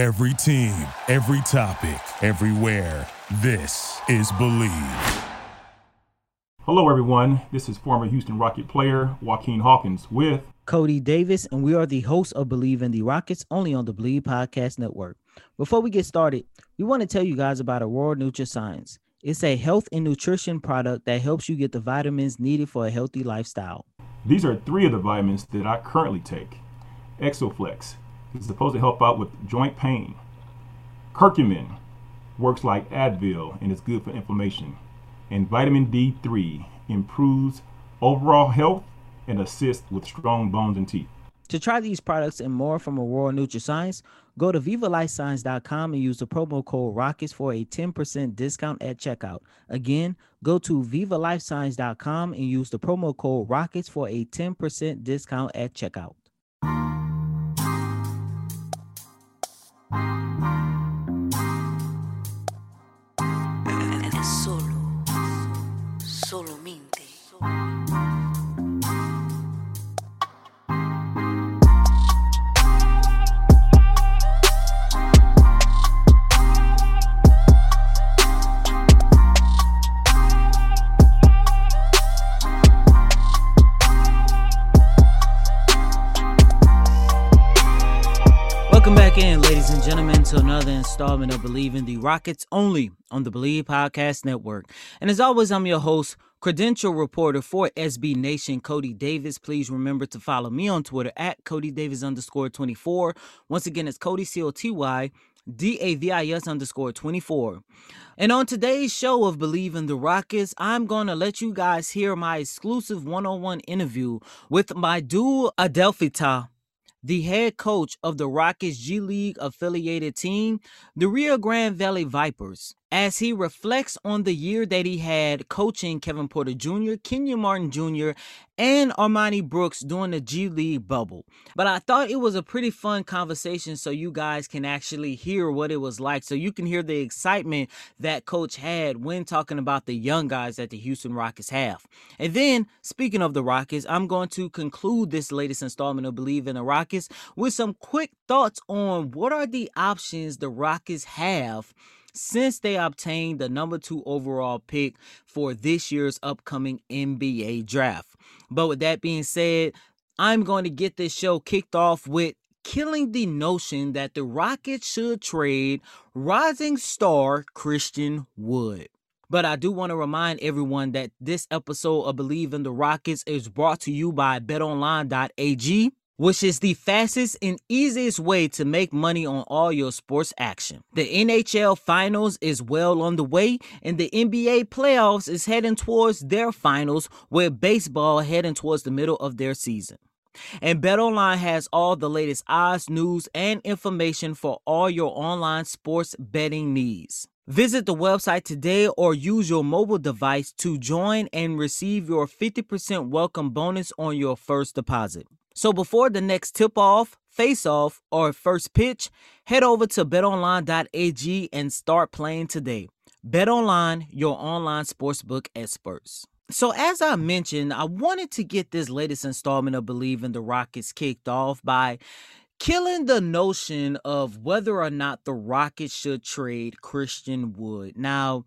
Every team, every topic, everywhere. This is Believe. Hello, everyone. This is former Houston Rocket player Juaquin Hawkins with Coty Davis, and we are the hosts of Believe in the Rockets only on the Believe Podcast Network. Before we get started, we want to tell you guys about Aurora NutraScience. It's a health and nutrition product that helps you get the vitamins needed for a healthy lifestyle. These are three of the vitamins that I currently take. Exoflex is supposed to help out with joint pain. Curcumin works like Advil and is good for inflammation. And vitamin D3 improves overall health and assists with strong bones and teeth. To try these products and more from Aurora NutraScience, go to VivaLifeScience.com and use the promo code ROCKETS for a 10% discount at checkout. Again, go to VivaLifeScience.com and use the promo code ROCKETS for a 10% discount at checkout. Solo, solo mente. Installment of Believe in the Rockets only on the Believe Podcast Network. And as always, I'm your host, credential reporter for SB Nation, Coty Davis. Please remember to follow me on Twitter at Coty Davis underscore 24. Once again, it's Coty C O T Y D A V I S underscore 24. And on today's show of Believe in the Rockets, I'm going to let you guys hear my exclusive one on one interview with my dude, Abdelfattah the head coach of the Rockets G League affiliated team, the Rio Grande Valley Vipers, as he reflects on the year that he had coaching Kevin Porter Jr., Kenyon Martin Jr., and Armoni Brooks during the G League bubble. But I thought it was a pretty fun conversation so you guys can actually hear what it was like, so you can hear the excitement that coach had when talking about the young guys that the Houston Rockets have. And then, speaking of the Rockets, I'm going to conclude this latest installment of Believe in the Rockets with some quick thoughts on what are the options the Rockets have since they obtained the number two overall pick for this year's upcoming NBA draft. But with that being said, I'm going to get this show kicked off with killing the notion that the Rockets should trade rising star Christian Wood. But I do want to remind everyone that this episode of Believe in the Rockets is brought to you by betonline.ag which is the fastest and easiest way to make money on all your sports action. The NHL Finals is well on the way, and the NBA playoffs is heading towards their finals, with baseball heading towards the middle of their season. And BetOnline has all the latest odds, news, and information for all your online sports betting needs. Visit the website today or use your mobile device to join and receive your 50% welcome bonus on your first deposit. So before the next tip off, face off, or first pitch, head over to betonline.ag and start playing today. BetOnline, your online sportsbook experts. So, as I mentioned, I wanted to get this latest installment of Believe in the Rockets kicked off by killing the notion of whether or not the Rockets should trade Christian Wood. Now,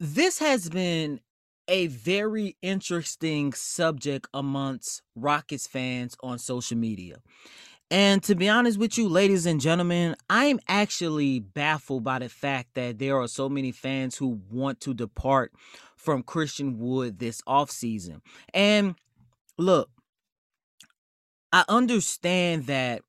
this has been a very interesting subject amongst Rockets fans on social media. And to be honest with you, ladies and gentlemen, I'm actually baffled by the fact that there are so many fans who want to depart from Christian Wood this offseason. And look, I understand that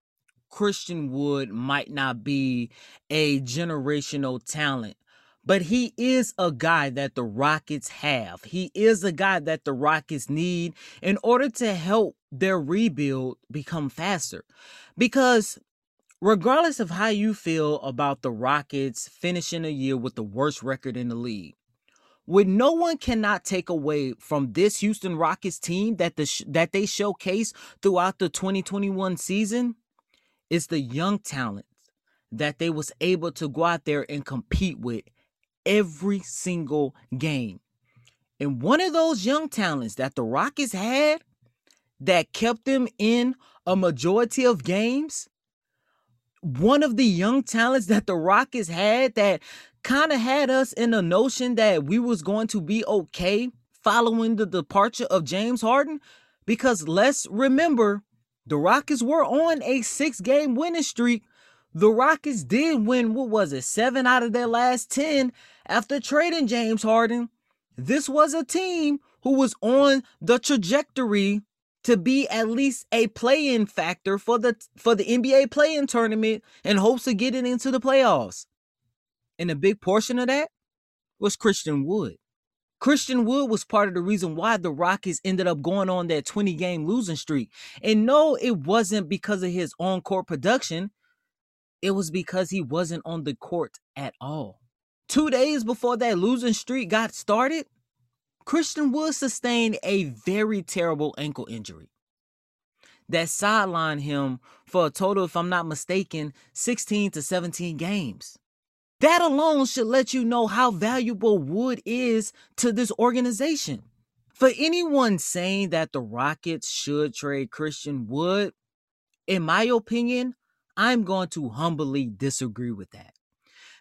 Christian Wood might not be a generational talent but he is a guy that the Rockets have. He is a guy that the Rockets need in order to help their rebuild become faster. Because regardless of how you feel about the Rockets finishing a year with the worst record in the league, what no one cannot take away from this Houston Rockets team that the sh- that they showcase throughout the 2021 season is the young talent that they was able to go out there and compete with every single game. And one of those young talents that the Rockets had that kept them in a majority of games one of the young talents that the Rockets had that kind of had us in the notion that we was going to be okay following the departure of James Harden because let's remember the Rockets were on a 6-game winning streak. The Rockets did win what was it? 7 out of their last 10 after trading James Harden. This was a team who was on the trajectory to be at least a play-in factor for the for the NBA play-in tournament in hopes of getting into the playoffs. And a big portion of that was Christian Wood. Christian Wood was part of the reason why the Rockets ended up going on that 20 game losing streak. And no, it wasn't because of his on court production, it was because he wasn't on the court at all. Two days before that losing streak got started, Christian Wood sustained a very terrible ankle injury that sidelined him for a total, if I'm not mistaken, 16 to 17 games. That alone should let you know how valuable Wood is to this organization. For anyone saying that the Rockets should trade Christian Wood, in my opinion, I'm going to humbly disagree with that.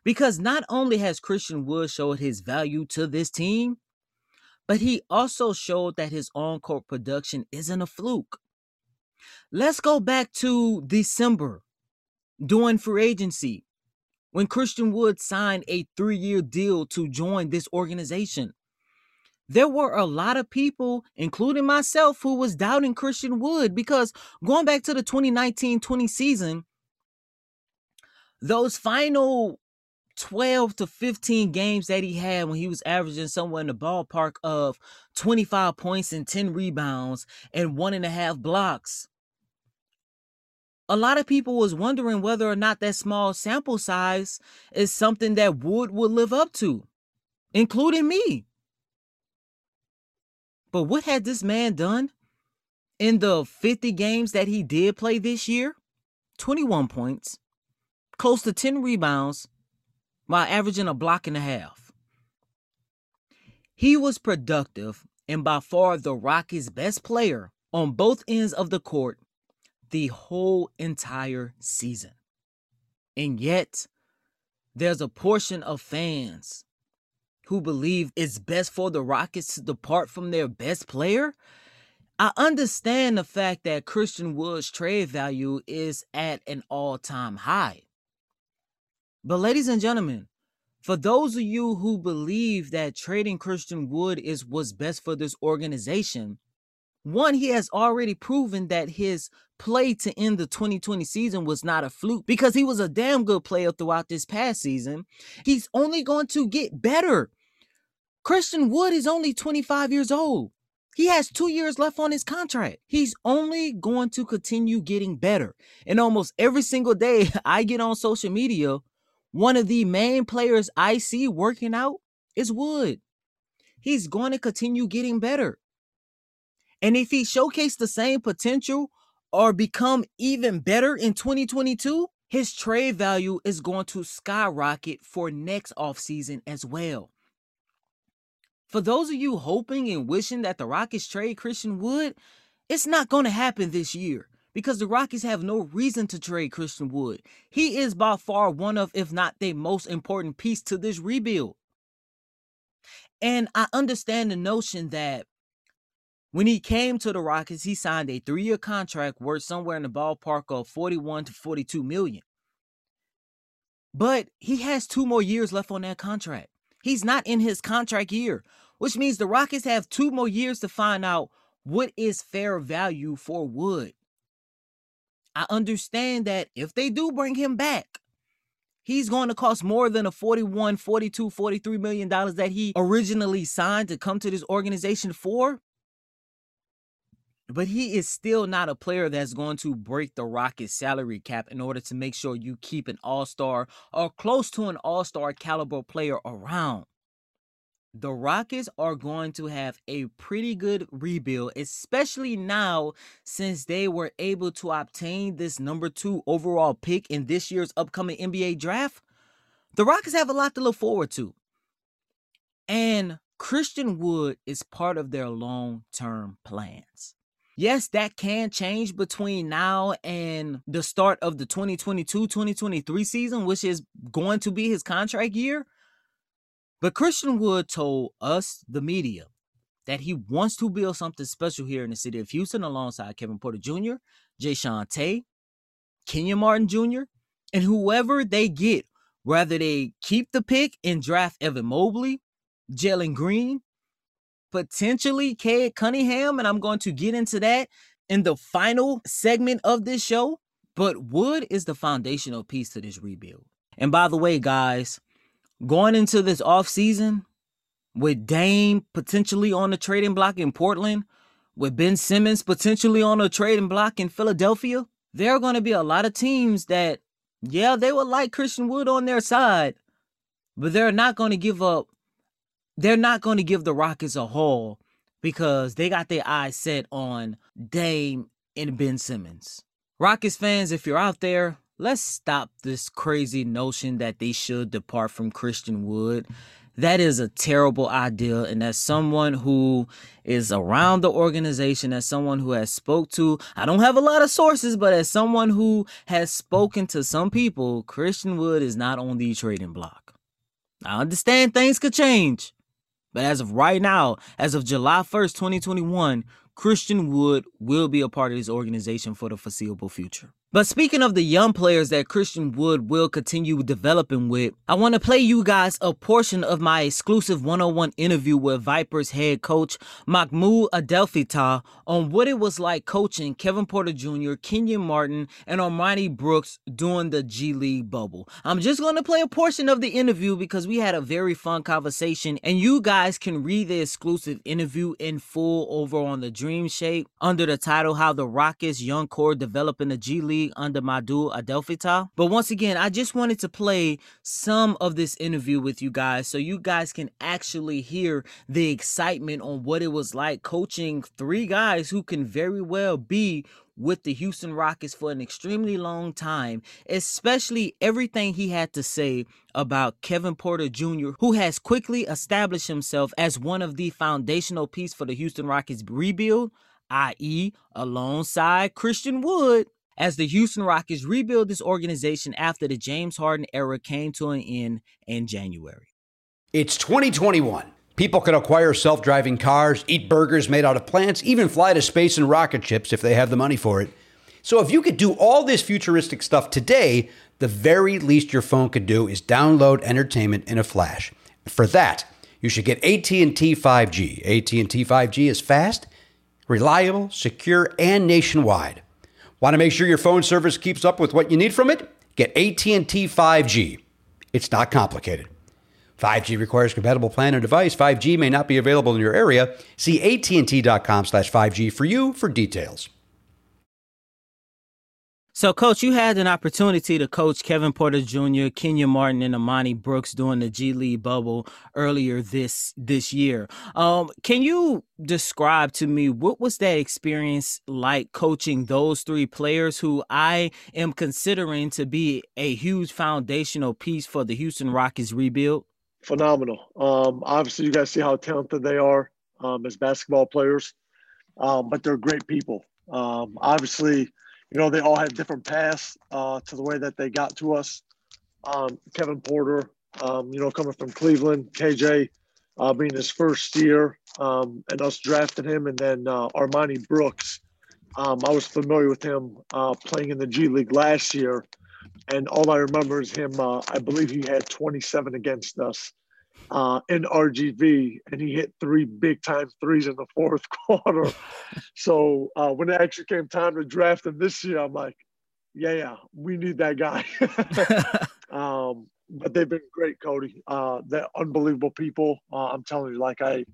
Because not only has Christian Wood showed his value to this team, but he also showed that his on court production isn't a fluke. Let's go back to December during free agency when Christian Wood signed a three year deal to join this organization. There were a lot of people, including myself, who was doubting Christian Wood because going back to the 2019 20 season, those final 12 to 15 games that he had when he was averaging somewhere in the ballpark of 25 points and 10 rebounds and one and a half blocks. A lot of people was wondering whether or not that small sample size is something that Wood would live up to, including me. But what had this man done in the 50 games that he did play this year? 21 points, close to 10 rebounds, while averaging a block and a half. He was productive and by far the Rockets' best player on both ends of the court the whole entire season. And yet, there's a portion of fans who believe it's best for the Rockets to depart from their best player. I understand the fact that Christian Wood's trade value is at an all time high. But, ladies and gentlemen, for those of you who believe that trading Christian Wood is what's best for this organization, one, he has already proven that his play to end the 2020 season was not a fluke because he was a damn good player throughout this past season. He's only going to get better. Christian Wood is only 25 years old. He has two years left on his contract. He's only going to continue getting better. And almost every single day I get on social media, one of the main players I see working out is Wood. He's going to continue getting better. And if he showcased the same potential or become even better in 2022, his trade value is going to skyrocket for next offseason as well. For those of you hoping and wishing that the Rockets trade Christian Wood, it's not going to happen this year because the Rockets have no reason to trade Christian Wood. He is by far one of, if not the most important piece to this rebuild. And I understand the notion that when he came to the Rockets, he signed a three year contract worth somewhere in the ballpark of 41 to 42 million. But he has two more years left on that contract. He's not in his contract year, which means the Rockets have two more years to find out what is fair value for Wood. I understand that if they do bring him back, he's going to cost more than a 41, 42, 43 million dollars that he originally signed to come to this organization for. But he is still not a player that's going to break the Rockets salary cap in order to make sure you keep an all-star or close to an all-star caliber player around the Rockets are going to have a pretty good rebuild, especially now since they were able to obtain this number two overall pick in this year's upcoming NBA draft. The Rockets have a lot to look forward to. And Christian Wood is part of their long term plans. Yes, that can change between now and the start of the 2022 2023 season, which is going to be his contract year. But Christian Wood told us, the media, that he wants to build something special here in the city of Houston alongside Kevin Porter Jr., Jae'Sean Tate, Kenyon Martin Jr., and whoever they get, whether they keep the pick and draft Evan Mobley, Jalen Green, potentially Cade Cunningham, and I'm going to get into that in the final segment of this show. But Wood is the foundational piece to this rebuild. And by the way, guys, going into this offseason with Dame potentially on the trading block in Portland, with Ben Simmons potentially on a trading block in Philadelphia, there are going to be a lot of teams that, yeah, they would like Christian Wood on their side, but they're not going to give up they're not going to give the Rockets a haul because they got their eyes set on Dame and Ben Simmons. Rockets fans, if you're out there, let's stop this crazy notion that they should depart from Christian Wood. That is a terrible idea. And as someone who is around the organization, as someone who has spoke to, I don't have a lot of sources, but as someone who has spoken to some people, Christian Wood is not on the trading block. I understand things could change, but as of right now, as of July 1st, 2021, Christian Wood will be a part of this organization for the foreseeable future. But speaking of the young players that Christian Wood will continue developing with, I want to play you guys a portion of my exclusive 101 interview with Vipers head coach Mahmoud Abdelfattah on what it was like coaching Kevin Porter Jr., Kenyon Martin, and Armoni Brooks during the G League bubble. I'm just going to play a portion of the interview because we had a very fun conversation, and you guys can read the exclusive interview in full over on the Dream Shake under the title How the Rockets Young Core Develop in the G League under Mahmoud Abdelfattah. But once again, I just wanted to play some of this interview with you guys so you guys can actually hear the excitement on what it was like coaching three guys who can very well be with the Houston Rockets for an extremely long time, especially everything he had to say about Kevin Porter Jr., who has quickly established himself as one of the foundational piece for the Houston Rockets rebuild, i.e., alongside Christian Wood as the Houston Rockets rebuild this organization after the James Harden era came to an end in January. It's 2021. People can acquire self driving cars, eat burgers made out of plants, even fly to space in rocket ships if they have the money for it. So if you could do all this futuristic stuff today, the very least your phone could do is download entertainment in a flash. For that, you should get AT&T 5G. AT&T 5G is fast, reliable, secure, and nationwide. Want to make sure your phone service keeps up with what you need from it? Get AT&T 5G. It's not complicated. 5G requires compatible plan and device. 5G may not be available in your area. See AT&T.com slash 5G for you for details. So, Coach, you had an opportunity to coach Kevin Porter Jr., Kenyon Martin, and Armoni Brooks during the G League bubble earlier this this year. Um, can you describe to me what was that experience like coaching those three players who I am considering to be a huge foundational piece for the Houston Rockets rebuild? Phenomenal. Um, obviously, you guys see how talented they are um, as basketball players, um, but they're great people. Um, obviously you know, they all had different paths uh, to the way that they got to us. Um, Kevin Porter, um, you know, coming from Cleveland, KJ uh, being his first year, um, and us drafting him, and then uh, Armoni Brooks. Um, I was familiar with him uh, playing in the G League last year, and all I remember is him. Uh, I believe he had 27 against us uh, in RGV, and he hit three big time threes in the fourth quarter. so uh, when it actually came time to draft him this year, I'm like, yeah, yeah, we need that guy. um, but they've been great, Coty. Uh, they're unbelievable people. Uh, I'm telling you, like I,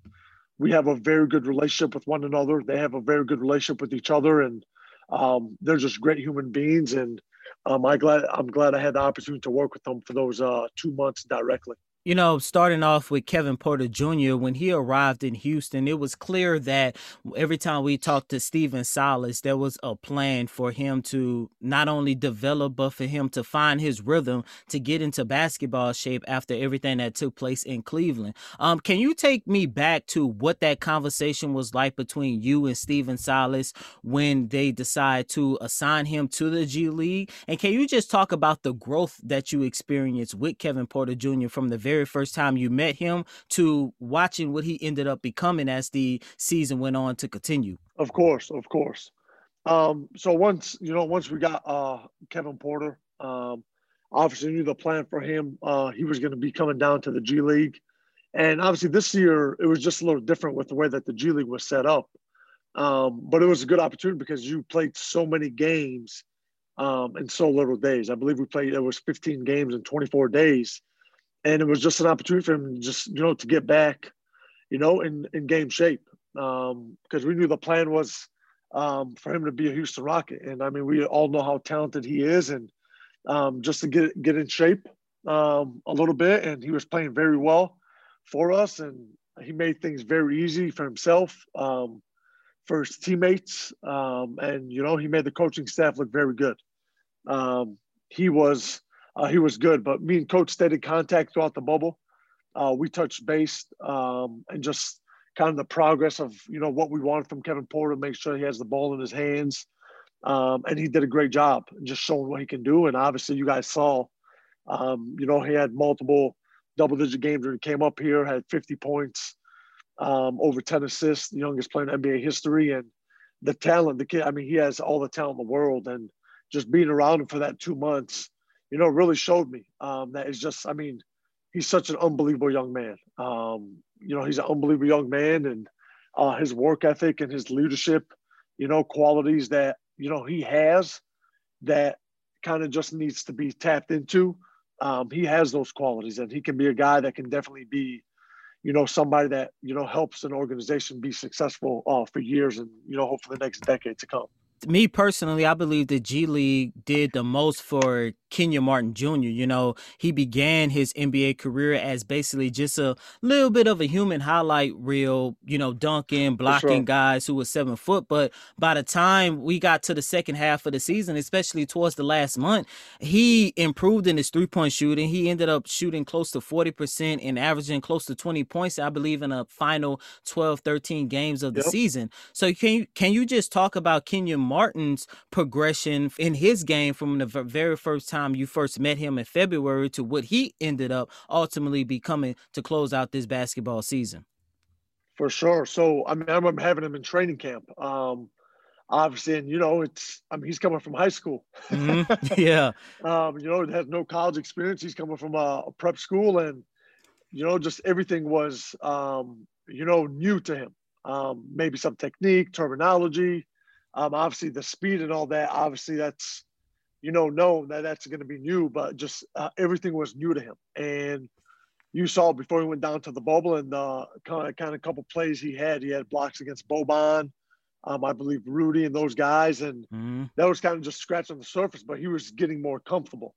we have a very good relationship with one another. They have a very good relationship with each other, and um, they're just great human beings. And um, I glad I'm glad I had the opportunity to work with them for those uh, two months directly. You know, starting off with Kevin Porter Jr., when he arrived in Houston, it was clear that every time we talked to Stephen Silas, there was a plan for him to not only develop, but for him to find his rhythm to get into basketball shape after everything that took place in Cleveland. Um, can you take me back to what that conversation was like between you and Stephen Silas when they decide to assign him to the G League? And can you just talk about the growth that you experienced with Kevin Porter Jr. from the very very first time you met him to watching what he ended up becoming as the season went on to continue? Of course, of course. Um, so once you know, once we got uh, Kevin Porter, um, obviously knew the plan for him. Uh, he was going to be coming down to the G League, and obviously this year it was just a little different with the way that the G League was set up. Um, but it was a good opportunity because you played so many games um, in so little days. I believe we played it was 15 games in 24 days and it was just an opportunity for him just you know to get back, you know, in in game shape. Because um, we knew the plan was um, for him to be a Houston Rocket, and I mean we all know how talented he is, and um, just to get get in shape um, a little bit, and he was playing very well for us, and he made things very easy for himself, um, for his teammates, um, and you know he made the coaching staff look very good. Um, he was uh, he was good. But me and Coach stayed in contact throughout the bubble. Uh, we touched base um, and just kind of the progress of you know what we wanted from Kevin Porter, make sure he has the ball in his hands, um, and he did a great job just showing what he can do. And obviously, you guys saw, um, you know, he had multiple double-digit games when he came up here, had 50 points, um, over 10 assists, the youngest player in NBA history, and the talent. The kid, I mean, he has all the talent in the world, and just being around him for that two months you know, really showed me um, that is just, I mean, he's such an unbelievable young man. Um, you know, he's an unbelievable young man and uh, his work ethic and his leadership, you know, qualities that, you know, he has that kind of just needs to be tapped into. Um, he has those qualities and he can be a guy that can definitely be, you know, somebody that, you know, helps an organization be successful uh, for years and, you know, hopefully the next decade to come me personally, I believe the G League did the most for Kenyon Martin Jr. You know, he began his NBA career as basically just a little bit of a human highlight reel, you know, dunking, blocking sure. guys who were seven foot. But by the time we got to the second half of the season, especially towards the last month, he improved in his three point shooting. He ended up shooting close to 40% and averaging close to 20 points, I believe, in a final 12, 13 games of the yep. season. So can you, can you just talk about Kenyon Martin's progression in his game from the very first time you first met him in February to what he ended up ultimately becoming to close out this basketball season? For sure. So I mean, I remember having him in training camp. Um, obviously, and you know, it's I mean, he's coming from high school. Mm-hmm. Yeah. um, you know, has no college experience. He's coming from a, a prep school, and you know, just everything was um, you know new to him. Um, maybe some technique, terminology, um, obviously, the speed and all that, obviously, that's, you know, known that that's going to be new, but just uh, everything was new to him. And you saw before he went down to the bubble and the kind of, kind of couple plays he had, he had blocks against Boban, um, I believe Rudy and those guys. And mm-hmm. that was kind of just scratching the surface, but he was getting more comfortable.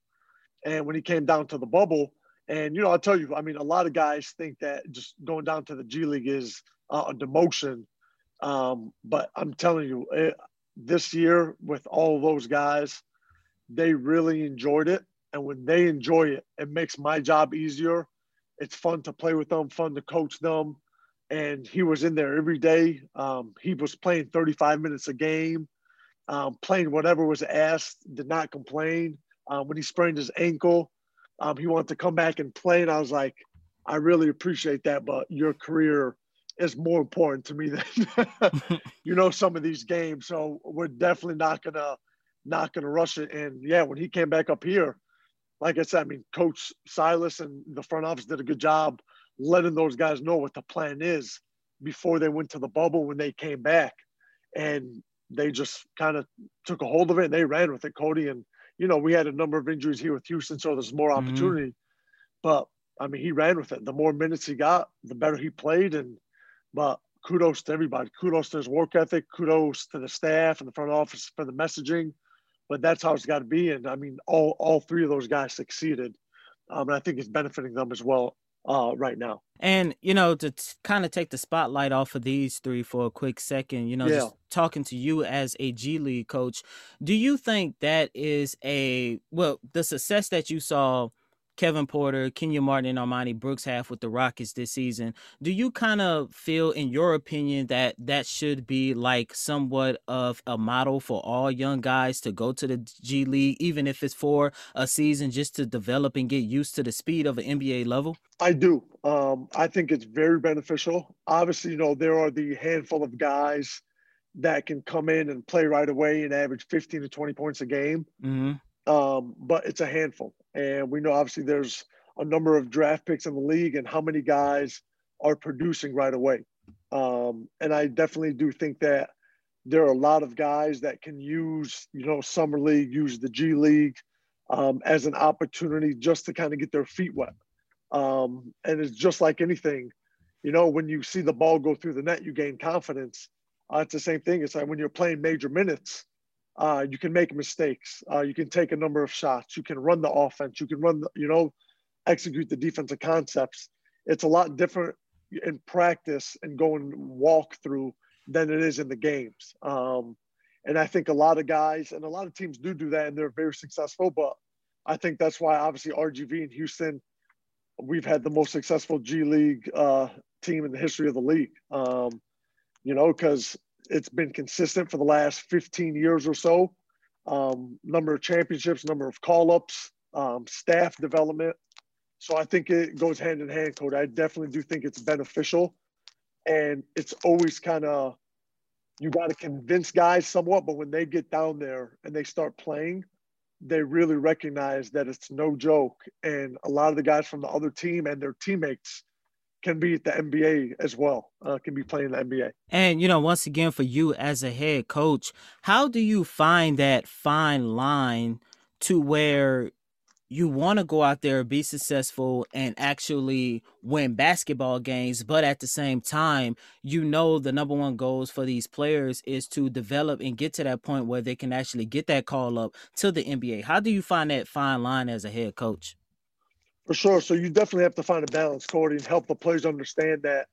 And when he came down to the bubble, and, you know, I'll tell you, I mean, a lot of guys think that just going down to the G League is uh, a demotion. Um, but I'm telling you, it, this year with all those guys, they really enjoyed it. And when they enjoy it, it makes my job easier. It's fun to play with them, fun to coach them. And he was in there every day. Um, he was playing 35 minutes a game, um, playing whatever was asked, did not complain. Um, when he sprained his ankle, um, he wanted to come back and play. And I was like, I really appreciate that, but your career is more important to me than you know some of these games. So we're definitely not gonna not gonna rush it. And yeah, when he came back up here, like I said, I mean, Coach Silas and the front office did a good job letting those guys know what the plan is before they went to the bubble when they came back. And they just kind of took a hold of it and they ran with it, Coty. And, you know, we had a number of injuries here with Houston, so there's more mm-hmm. opportunity. Mm-hmm. But I mean, he ran with it. The more minutes he got, the better he played. And but kudos to everybody. Kudos to his work ethic. Kudos to the staff and the front office for the messaging. But that's how it's got to be. And I mean, all all three of those guys succeeded. Um, and I think it's benefiting them as well uh, right now. And you know, to t- kind of take the spotlight off of these three for a quick second, you know, Yeah. just talking to you as a G League coach, do you think that is a well, the success that you saw Kevin Porter, Kenyon Martin, and Armoni Brooks have with the Rockets this season? Do you kind of feel, in your opinion, that that should be like somewhat of a model for all young guys to go to the G League, even if it's for a season, just to develop and get used to the speed of an NBA level? I do. Um, I think it's very beneficial. Obviously, you know, there are the handful of guys that can come in and play right away and average 15 to 20 points a game. hmm Um, but it's a handful. And we know obviously there's a number of draft picks in the league and how many guys are producing right away. Um, and I definitely do think that there are a lot of guys that can use, you know, summer league, use the G League um, as an opportunity just to kind of get their feet wet. Um, and it's just like anything, you know, when you see the ball go through the net, you gain confidence. Uh, it's the same thing. It's like when you're playing major minutes, uh, you can make mistakes. Uh, you can take a number of shots. You can run the offense. You can run, the, you know, execute the defensive concepts. It's a lot different in practice and going walk through than it is in the games. Um, and I think a lot of guys and a lot of teams do do that, and they're very successful. But I think that's why obviously RGV in Houston, we've had the most successful G League uh, team in the history of the league. Um, you know, because it's been consistent for the last 15 years or so. Um, number of championships, number of call ups, um, staff development. So I think it goes hand in hand, Coty. I definitely do think it's beneficial. And it's always kind of, you got to convince guys somewhat, but when they get down there and they start playing, they really recognize that it's no joke. And a lot of the guys from the other team and their teammates can be at the NBA as well, uh, can be playing the NBA. And, you know, once again, for you as a head coach, how do you find that fine line to where you want to go out there, be successful, and actually win basketball games, but at the same time, you know, the number one goals for these players is to develop and get to that point where they can actually get that call up to the NBA. How do you find that fine line as a head coach? For sure. So you definitely have to find a balance, Coty, and help the players understand that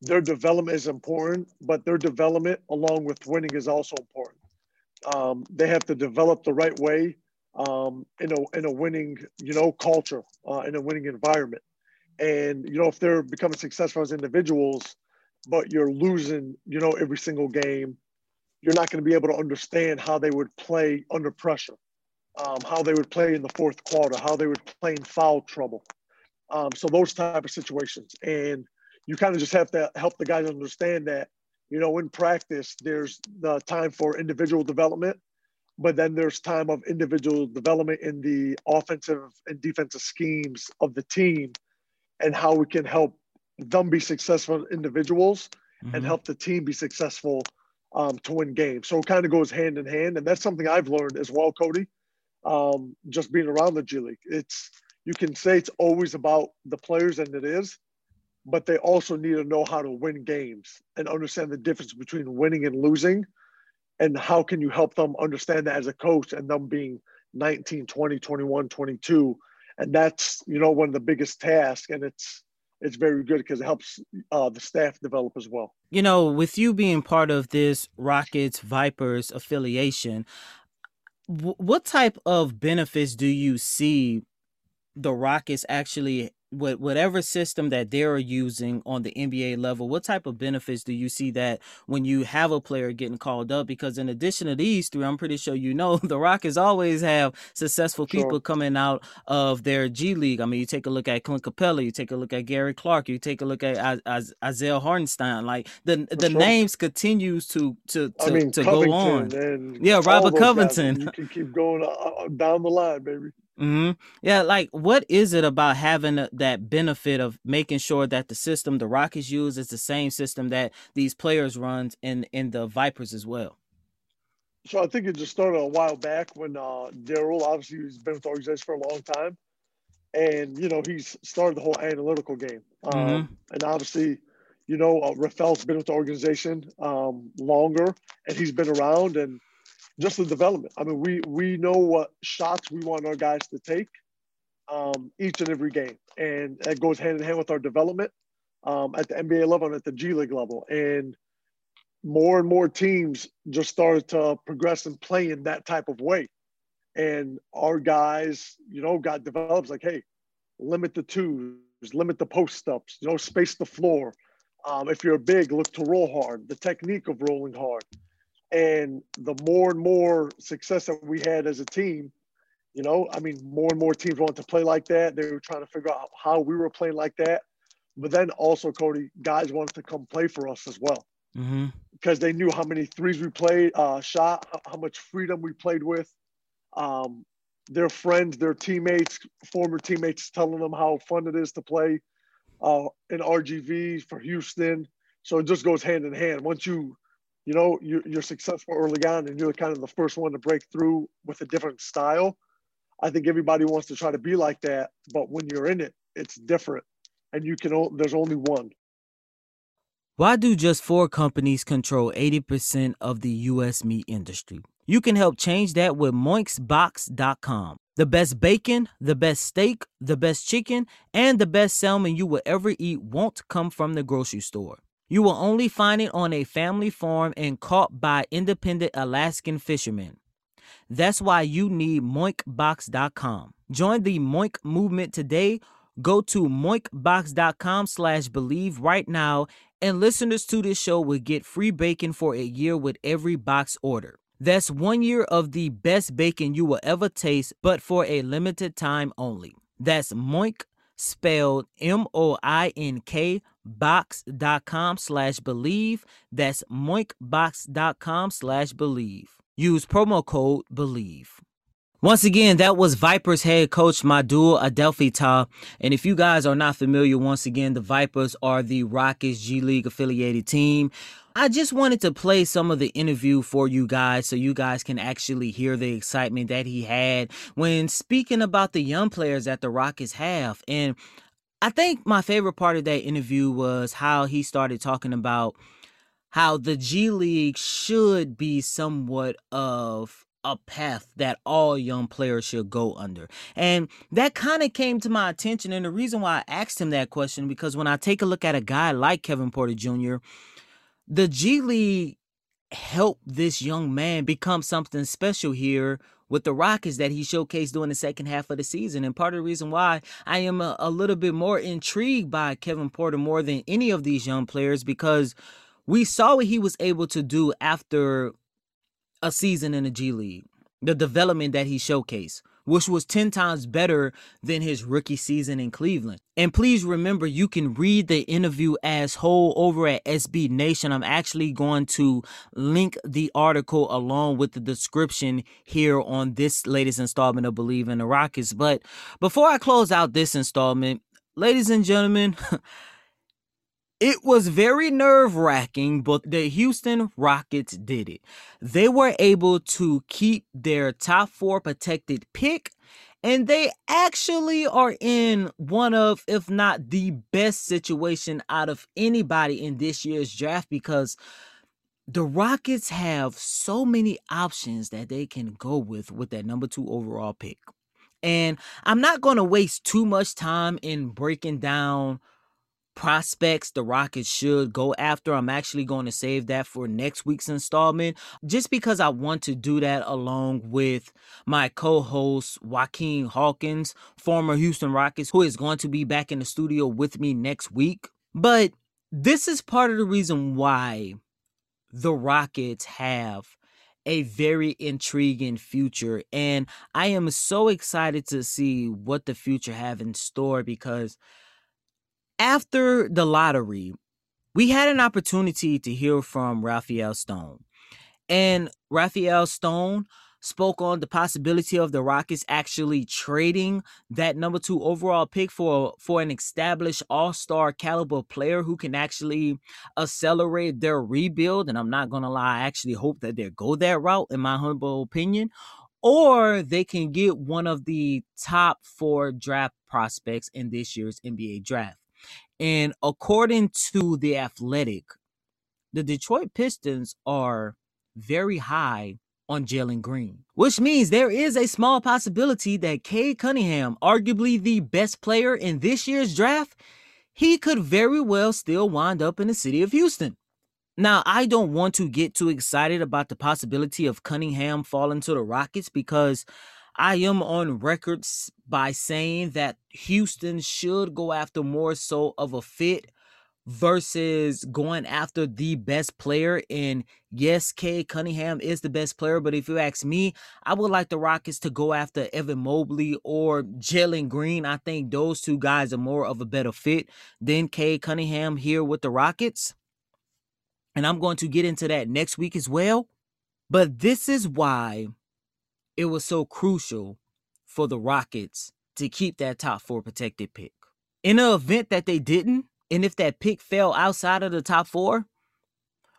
their development is important, but their development along with winning is also important. Um, they have to develop the right way um, in a in a winning, you know, culture, uh, in a winning environment. And you know, if they're becoming successful as individuals, but you're losing, you know, every single game, you're not going to be able to understand how they would play under pressure um, how they would play in the fourth quarter, how they would play in foul trouble. Um, so those type of situations, and you kind of just have to help the guys understand that you know in practice there's the time for individual development, but then there's time of individual development in the offensive and defensive schemes of the team, and how we can help them be successful individuals Mhm. and help the team be successful um, to win games. So it kind of goes hand in hand, and that's something I've learned as well, Coty um, just being around the G League. It's you can say it's always about the players, and it is, but they also need to know how to win games and understand the difference between winning and losing, and how can you help them understand that as a coach and them being 19, 20, 21, 22, and that's you know one of the biggest tasks, and it's it's very good because it helps uh, the staff develop as well. You know, with you being part of this Rockets Vipers affiliation, what type of benefits do you see the Rockets actually with whatever system that they're using on the NBA level, what type of benefits do you see that when you have a player getting called up? Because in addition to these three, I'm pretty sure you know the Rockets always have successful Sure. people coming out of their G League. I mean, you take a look at Clint Capela, you take a look at Gary Clark, you take a look at Isaiah Hartenstein. Like the the sure. names continues to to to, I mean, to go on. Yeah, Robert those guys. Covington. You can keep going uh, uh, down the line, baby. Hmm Yeah, like what is it about having a- that benefit of making sure that the system the Rockets use is the same system that these players runs in in the Vipers as well? So I think it just started a while back when uh, Daryl, obviously, he's been with the organization for a long time, and you know he's started the whole analytical game. Um, And obviously, you know uh, Rafael's been with the organization um, longer, and he's been around, and just the development. I mean, we we know what shots we want our guys to take, um, each and every game, and that goes hand in hand with our development um, at the NBA level and at the G League level. And more and more teams just started to progress and play in that type of way. And our guys, you know, got developed like, hey, limit the twos, limit the post ups, you know, space the floor. Um, if you're big, look to roll hard, the technique of rolling hard. And the more and more success that we had as a team, you know, I mean, more and more teams wanted to play like that. They were trying to figure out how we were playing like that. But then also, Coty, guys wanted to come play for us as well Mm-hmm. because they knew how many threes we played, uh, shot, how- how much freedom we played with. Um, their friends, their teammates, former teammates, telling them how fun it is to play uh, in RGV for Houston. So it just goes hand in hand. Once you, you know, you're, you're successful early on, and you're kind of the first one to break through with a different style. I think everybody wants to try to be like that, but when you're in it, it's different, and you can. There's only one. Why do just four companies control 80% of the U.S. meat industry? You can help change that with moinkbox.com. The best bacon, the best steak, the best chicken, and the best salmon you will ever eat won't come from the grocery store. You will only find it on a family farm and caught by independent Alaskan fishermen. That's why you need moinkbox.com. Join the Moink movement today. Go to moinkbox.com slash believe right now and listeners to this show will get free bacon for a year with every box order. That's one year of the best bacon you will ever taste, but for a limited time only. That's Moink, spelled M-O-I-N-K, box.com slash believe. That's moinkbox.com slash believe. Use promo code BELIEVE. Once again, that was Vipers head coach Mahmoud Abdelfattah. And if you guys are not familiar, once again, the Vipers are the Rockets G League affiliated team. I just wanted to play some of the interview for you guys so you guys can actually hear the excitement that he had when speaking about the young players that the Rockets have. And I think my favorite part of that interview was how he started talking about how the G League should be somewhat of a path that all young players should go under. And that kind of came to my attention. And the reason why I asked him that question, because when I take a look at a guy like Kevin Porter Jr., the G League helped this young man become something special here with the Rockets that he showcased during the second half of the season. And part of the reason why I am a, a little bit more intrigued by Kevin Porter more than any of these young players because we saw what he was able to do after a season in the G League, the development that he showcased, which was 10 times better than his rookie season in Cleveland. And please remember, you can read the interview as whole over at SB Nation. I'm actually going to link the article along with the description here on this latest installment of Believe in the Rockets. But before I close out this installment, ladies and gentlemen, It was very nerve wracking, but the Houston Rockets did it. They were able to keep their top four protected pick, and they actually are in one of, if not the best situation out of anybody in this year's draft because the Rockets have so many options that they can go with with that number two overall pick. And I'm not going to waste too much time in breaking down prospects the Rockets should go after. I'm actually going to save that for next week's installment just because I want to do that along with my co host, Juaquin Hawkins, former Houston Rockets, who is going to be back in the studio with me next week. But this is part of the reason why the Rockets have a very intriguing future and I am so excited to see what the future have in store because after the lottery, we had an opportunity to hear from Rafael Stone. And Rafael Stone spoke on the possibility of the Rockets actually trading that number two overall pick for for an established all-star caliber player who can actually accelerate their rebuild. And I'm not gonna lie, I actually hope that they go that route, in my humble opinion. Or they can get one of the top four draft prospects in this year's NBA draft. And according to the Athletic, the Detroit Pistons are very high on Jalen Green, which means there is a small possibility that Cade Cunningham, arguably the best player in this year's draft, he could very well still wind up in the city of Houston. Now, I don't want to get too excited about the possibility of Cunningham falling to the Rockets because I am on record by saying that Houston should go after more so of a fit versus going after the best player. And yes, Cade Cunningham is the best player, but if you ask me, I would like the Rockets to go after Evan Mobley or Jalen Green. I think those two guys are more of a better fit than Cade Cunningham here with the Rockets. And I'm going to get into that next week as well. But this is why it was so crucial for the Rockets to keep that top four protected pick. In the event that they didn't, and if that pick fell outside of the top four,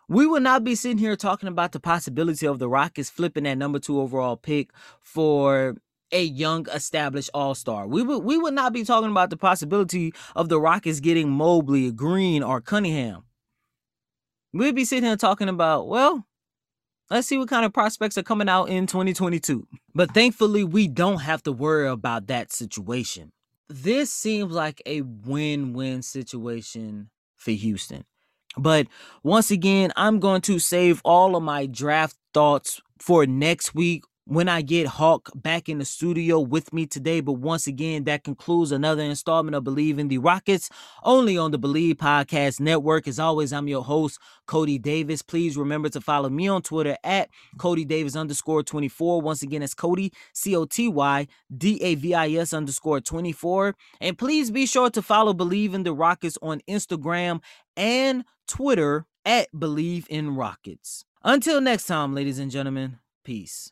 we would not be sitting here talking about the possibility of the Rockets flipping that number two overall pick for a young established all-star. We would we would not be talking about the possibility of the Rockets getting Mobley, Green, or Cunningham. We'd be sitting here talking about, well, let's see what kind of prospects are coming out in 2022. But thankfully, we don't have to worry about that situation. This seems like a win win situation for Houston. But once again, I'm going to save all of my draft thoughts for next week when I get Hawk back in the studio with me today. But once again, that concludes another installment of Bleav in the Rockets, only on the Bleav Podcast Network. As always, I'm your host, Coty Davis. Please remember to follow me on Twitter at Coty Davis underscore 24. Once again, it's Coty, C O T Y D A V I S underscore 24. And please be sure to follow Bleav in the Rockets on Instagram and Twitter at Bleav in Rockets. Until next time, ladies and gentlemen, peace.